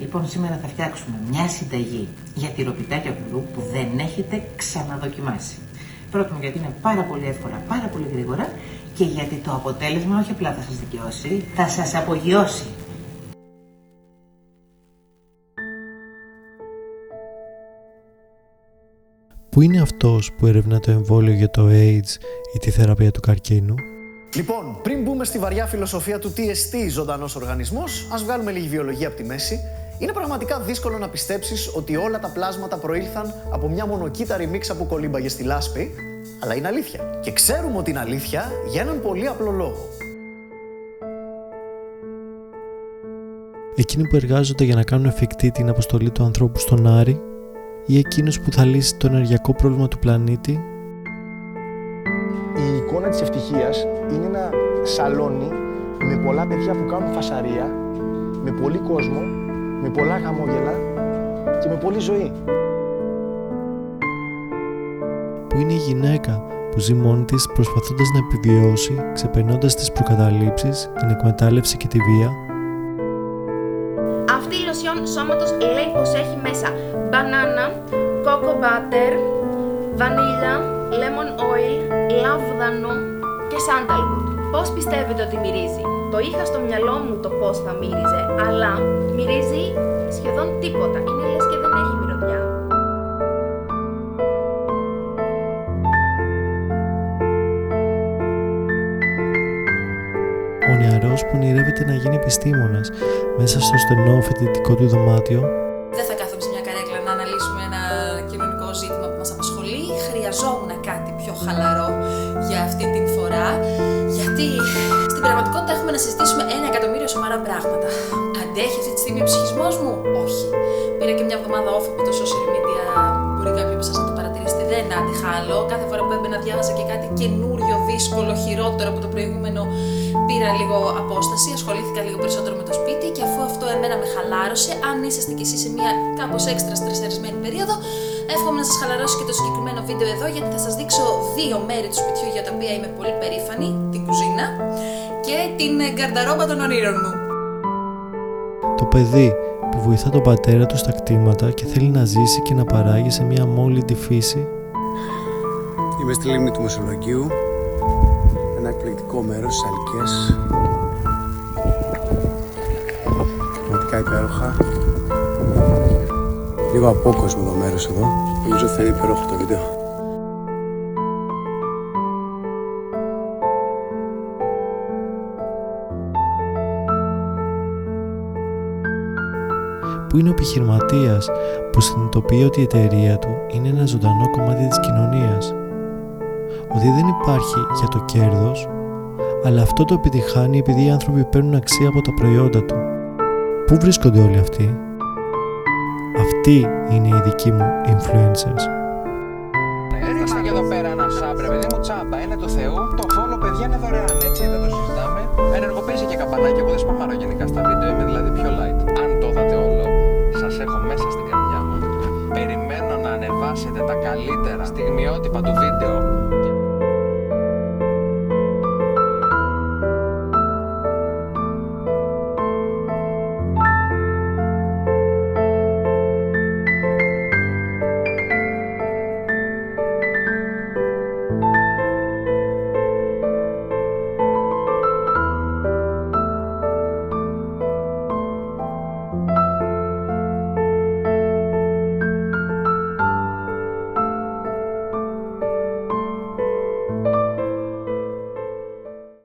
λοιπόν σήμερα θα φτιάξουμε μια συνταγή για τυροπιτάκια κουλού που δεν έχετε ξαναδοκιμάσει. Πρώτον γιατί είναι πάρα πολύ εύκολα, πάρα πολύ γρήγορα και γιατί το αποτέλεσμα όχι απλά θα σας δικαιώσει, θα σας απογειώσει. Πού είναι αυτός που ερευνά το εμβόλιο για το AIDS ή τη θεραπεία του καρκίνου; Λοιπόν, πριν μπούμε στη βαριά φιλοσοφία του τι εστί ζωντανός οργανισμός, ας βγάλουμε λίγη βιολογία από τη μέση. Είναι πραγματικά δύσκολο να πιστέψεις ότι όλα τα πλάσματα προήλθαν από μια μονοκύταρη μίξα που κολύμπαγε στη λάσπη, αλλά είναι αλήθεια. Και ξέρουμε ότι είναι αλήθεια για έναν πολύ απλό λόγο. Εκείνοι που εργάζονται για να κάνουν εφικτή την αποστολή του ανθρώπου στον Άρη ή εκείνος που θα λύσει το ενεργειακό πρόβλημα του πλανήτη; Η εικόνα της ευτυχίας είναι ένα σαλόνι με πολλά παιδιά που κάνουν φασαρία, με πολύ κόσμο, με πολλά χαμόγελα και με πολλή ζωή. Που είναι η γυναίκα που ζει μόνη της προσπαθώντας να επιβιώσει, ξεπερνώντας τις προκαταλήψεις, την εκμετάλλευση και τη βία; Αυτή η λοσιόν σώματος λέει πως έχει μέσα μπανάνα, coco butter, βανίλια, lemon oil, λαβδανό και sandalwood. Πώς πιστεύετε ότι μυρίζει; Το είχα στο μυαλό μου το πώς θα μύριζε, αλλά μυρίζει σχεδόν τίποτα. Είναι λες και δεν έχει μυρωδιά. Ο νεαρός που ονειρεύεται να γίνει επιστήμονας μέσα στο στενό φοιτητικό του δωμάτιο Δεν θα κάθομαι σε μια καρέκλα να αναλύσουμε ένα κοινωνικό ζήτημα που μας απασχολεί. Χρειαζόμουν κάτι πιο χαλαρό για αυτή την φορά, γιατί στην πραγματικότητα έχουμε να συζητήσουμε ένα εκατομμύριο σοβαρά πράγματα. Αντέχει αυτή τη στιγμή ο ψυχισμός μου; Όχι. Πήρα και μια εβδομάδα off από το social media, μπορεί κάποιοι από εσάς να το παρατηρήσετε, δεν άντυχα άλλο. Κάθε φορά που έμπαινα διάβαζα και κάτι καινούριο, δύσκολο, χειρότερο από το προηγούμενο, πήρα λίγο απόσταση, ασχολήθηκα λίγο περισσότερο με το σπίτι και αφού αυτό εμένα με χαλάρωσε, αν είσαστε κι εσείς σε μια κάπως έξτρα στρεσαρισμένη περίοδο, εύχομαι να σας χαλαρώσει και το συγκεκριμένο βίντεο εδώ γιατί θα σας δείξω δύο μέρη του σπιτιού για τα οποία είμαι πολύ περήφανη, την κουζίνα και την ε, γκαρνταρόμπα των ονείρων μου. Το παιδί που βοηθά τον πατέρα του στα κτήματα και θέλει να ζήσει και να παράγει σε μια αμόλυντη φύση Είμαι στη λίμνη του Μεσολογγίου, ένα εκπληκτικό μέρος στις Αλικές. Πραγματικά υπέροχα. Λίγο απόκοσμο το μέρος εδώ. Νομίζω θα είναι υπέροχο το βίντεο. που είναι ο επιχειρηματίας που συνειδητοποιεί ότι η εταιρεία του είναι ένα ζωντανό κομμάτι της κοινωνίας; Ότι δεν υπάρχει για το κέρδος, αλλά αυτό το επιτυχάνει επειδή οι άνθρωποι παίρνουν αξία από τα προϊόντα του. Πού βρίσκονται όλοι αυτοί; Αυτοί είναι οι δικοί μου influencers. Ρίξτε και εδώ πέρα ένα σάμπρε, παιδί μου τσάμπα. Είναι του Θεού. Το follow, παιδιά, είναι δωρεάν, έτσι, δεν το συζητάμε. Ενεργοποιήσει και καμπανάκι. Εγώ δεν σπαμάρω γενικά στα βίντεο, είμαι δηλαδή πιο light. Αν το είδατε όλο, σας έχω μέσα στην καρδιά μου. Περιμένω να ανεβάσετε τα καλύτερα στιγμιότυπα του βίντεο